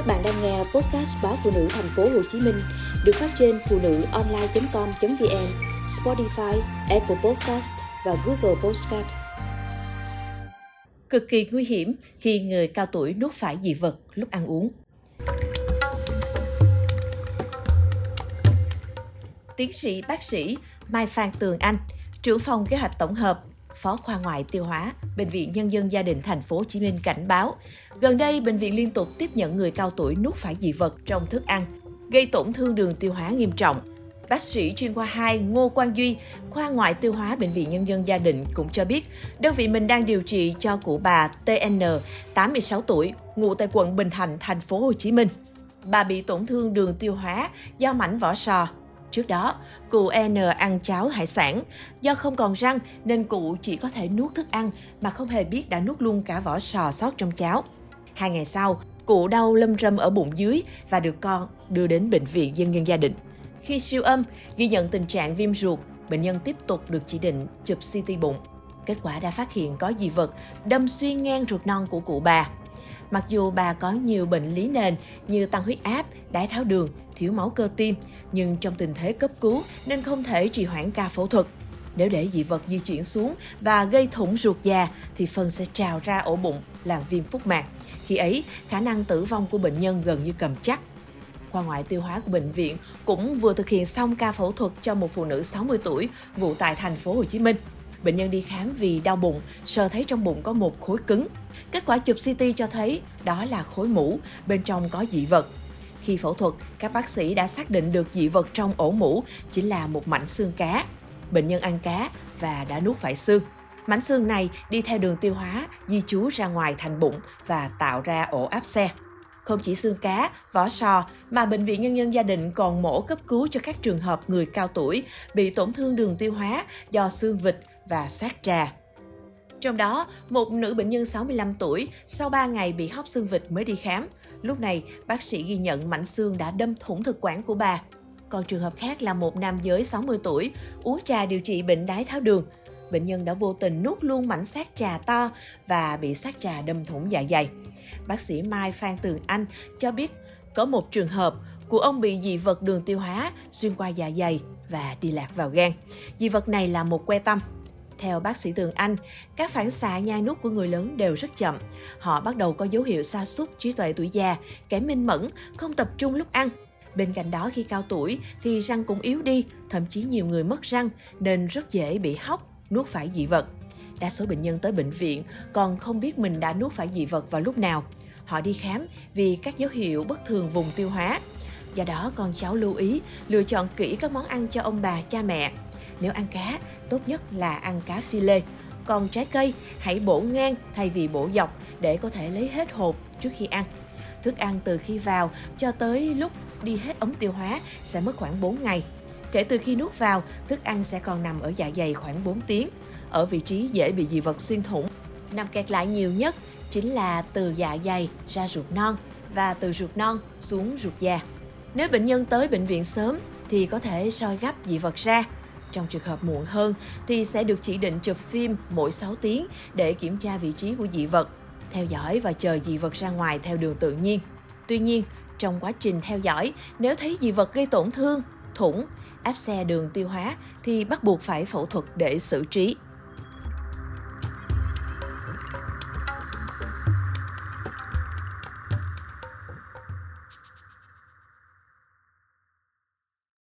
Các bạn đang nghe podcast báo phụ nữ thành phố Hồ Chí Minh được phát trên phụ nữ online.com.vn, Spotify, Apple Podcast và Google Podcast. Cực kỳ nguy hiểm khi người cao tuổi nuốt phải dị vật lúc ăn uống. Tiến sĩ bác sĩ Mai Phan Tường Anh, trưởng phòng kế hoạch tổng hợp Phó khoa ngoại tiêu hóa, Bệnh viện Nhân dân Gia đình Thành phố Hồ Chí Minh cảnh báo, gần đây bệnh viện liên tục tiếp nhận người cao tuổi nuốt phải dị vật trong thức ăn, gây tổn thương đường tiêu hóa nghiêm trọng. Bác sĩ chuyên khoa 2 Ngô Quang Duy, khoa ngoại tiêu hóa Bệnh viện Nhân dân Gia đình cũng cho biết, đơn vị mình đang điều trị cho cụ bà TN, 86 tuổi, ngụ tại quận Bình Thạnh, thành phố Hồ Chí Minh. Bà bị tổn thương đường tiêu hóa do mảnh vỏ sò, Trước đó, cụ N ăn cháo hải sản. Do không còn răng nên cụ chỉ có thể nuốt thức ăn mà không hề biết đã nuốt luôn cả vỏ sò sót trong cháo. Hai ngày sau, cụ đau lâm râm ở bụng dưới và được con đưa đến bệnh viện dân nhân gia đình. Khi siêu âm, ghi nhận tình trạng viêm ruột, bệnh nhân tiếp tục được chỉ định chụp CT bụng. Kết quả đã phát hiện có dị vật đâm xuyên ngang ruột non của cụ bà. Mặc dù bà có nhiều bệnh lý nền như tăng huyết áp, đái tháo đường, thiếu máu cơ tim, nhưng trong tình thế cấp cứu nên không thể trì hoãn ca phẫu thuật. Nếu để dị vật di chuyển xuống và gây thủng ruột già thì phân sẽ trào ra ổ bụng làm viêm phúc mạc. Khi ấy, khả năng tử vong của bệnh nhân gần như cầm chắc. Khoa ngoại tiêu hóa của bệnh viện cũng vừa thực hiện xong ca phẫu thuật cho một phụ nữ 60 tuổi ngụ tại thành phố Hồ Chí Minh. Bệnh nhân đi khám vì đau bụng, sờ thấy trong bụng có một khối cứng. Kết quả chụp CT cho thấy đó là khối mũ, bên trong có dị vật. Khi phẫu thuật, các bác sĩ đã xác định được dị vật trong ổ mũ chỉ là một mảnh xương cá. Bệnh nhân ăn cá và đã nuốt phải xương. Mảnh xương này đi theo đường tiêu hóa, di trú ra ngoài thành bụng và tạo ra ổ áp xe. Không chỉ xương cá, vỏ sò mà Bệnh viện Nhân dân Gia đình còn mổ cấp cứu cho các trường hợp người cao tuổi bị tổn thương đường tiêu hóa do xương vịt và sát trà. Trong đó, một nữ bệnh nhân 65 tuổi sau 3 ngày bị hóc xương vịt mới đi khám. Lúc này, bác sĩ ghi nhận mảnh xương đã đâm thủng thực quản của bà. Còn trường hợp khác là một nam giới 60 tuổi, uống trà điều trị bệnh đái tháo đường. Bệnh nhân đã vô tình nuốt luôn mảnh sát trà to và bị sát trà đâm thủng dạ dày. Bác sĩ Mai Phan Tường Anh cho biết có một trường hợp của ông bị dị vật đường tiêu hóa xuyên qua dạ dày và đi lạc vào gan. Dị vật này là một que tâm. Theo bác sĩ Tường Anh, các phản xạ nhai nuốt của người lớn đều rất chậm. Họ bắt đầu có dấu hiệu sa sút trí tuệ tuổi già, kém minh mẫn, không tập trung lúc ăn. Bên cạnh đó khi cao tuổi thì răng cũng yếu đi, thậm chí nhiều người mất răng nên rất dễ bị hóc, nuốt phải dị vật. Đa số bệnh nhân tới bệnh viện còn không biết mình đã nuốt phải dị vật vào lúc nào. Họ đi khám vì các dấu hiệu bất thường vùng tiêu hóa. Do đó con cháu lưu ý lựa chọn kỹ các món ăn cho ông bà, cha mẹ. Nếu ăn cá, tốt nhất là ăn cá phi lê. Còn trái cây, hãy bổ ngang thay vì bổ dọc để có thể lấy hết hộp trước khi ăn. Thức ăn từ khi vào cho tới lúc đi hết ống tiêu hóa sẽ mất khoảng 4 ngày. Kể từ khi nuốt vào, thức ăn sẽ còn nằm ở dạ dày khoảng 4 tiếng, ở vị trí dễ bị dị vật xuyên thủng. Nằm kẹt lại nhiều nhất chính là từ dạ dày ra ruột non và từ ruột non xuống ruột già. Nếu bệnh nhân tới bệnh viện sớm thì có thể soi gấp dị vật ra. Trong trường hợp muộn hơn thì sẽ được chỉ định chụp phim mỗi 6 tiếng để kiểm tra vị trí của dị vật, theo dõi và chờ dị vật ra ngoài theo đường tự nhiên. Tuy nhiên, trong quá trình theo dõi, nếu thấy dị vật gây tổn thương, thủng, áp xe đường tiêu hóa thì bắt buộc phải phẫu thuật để xử trí.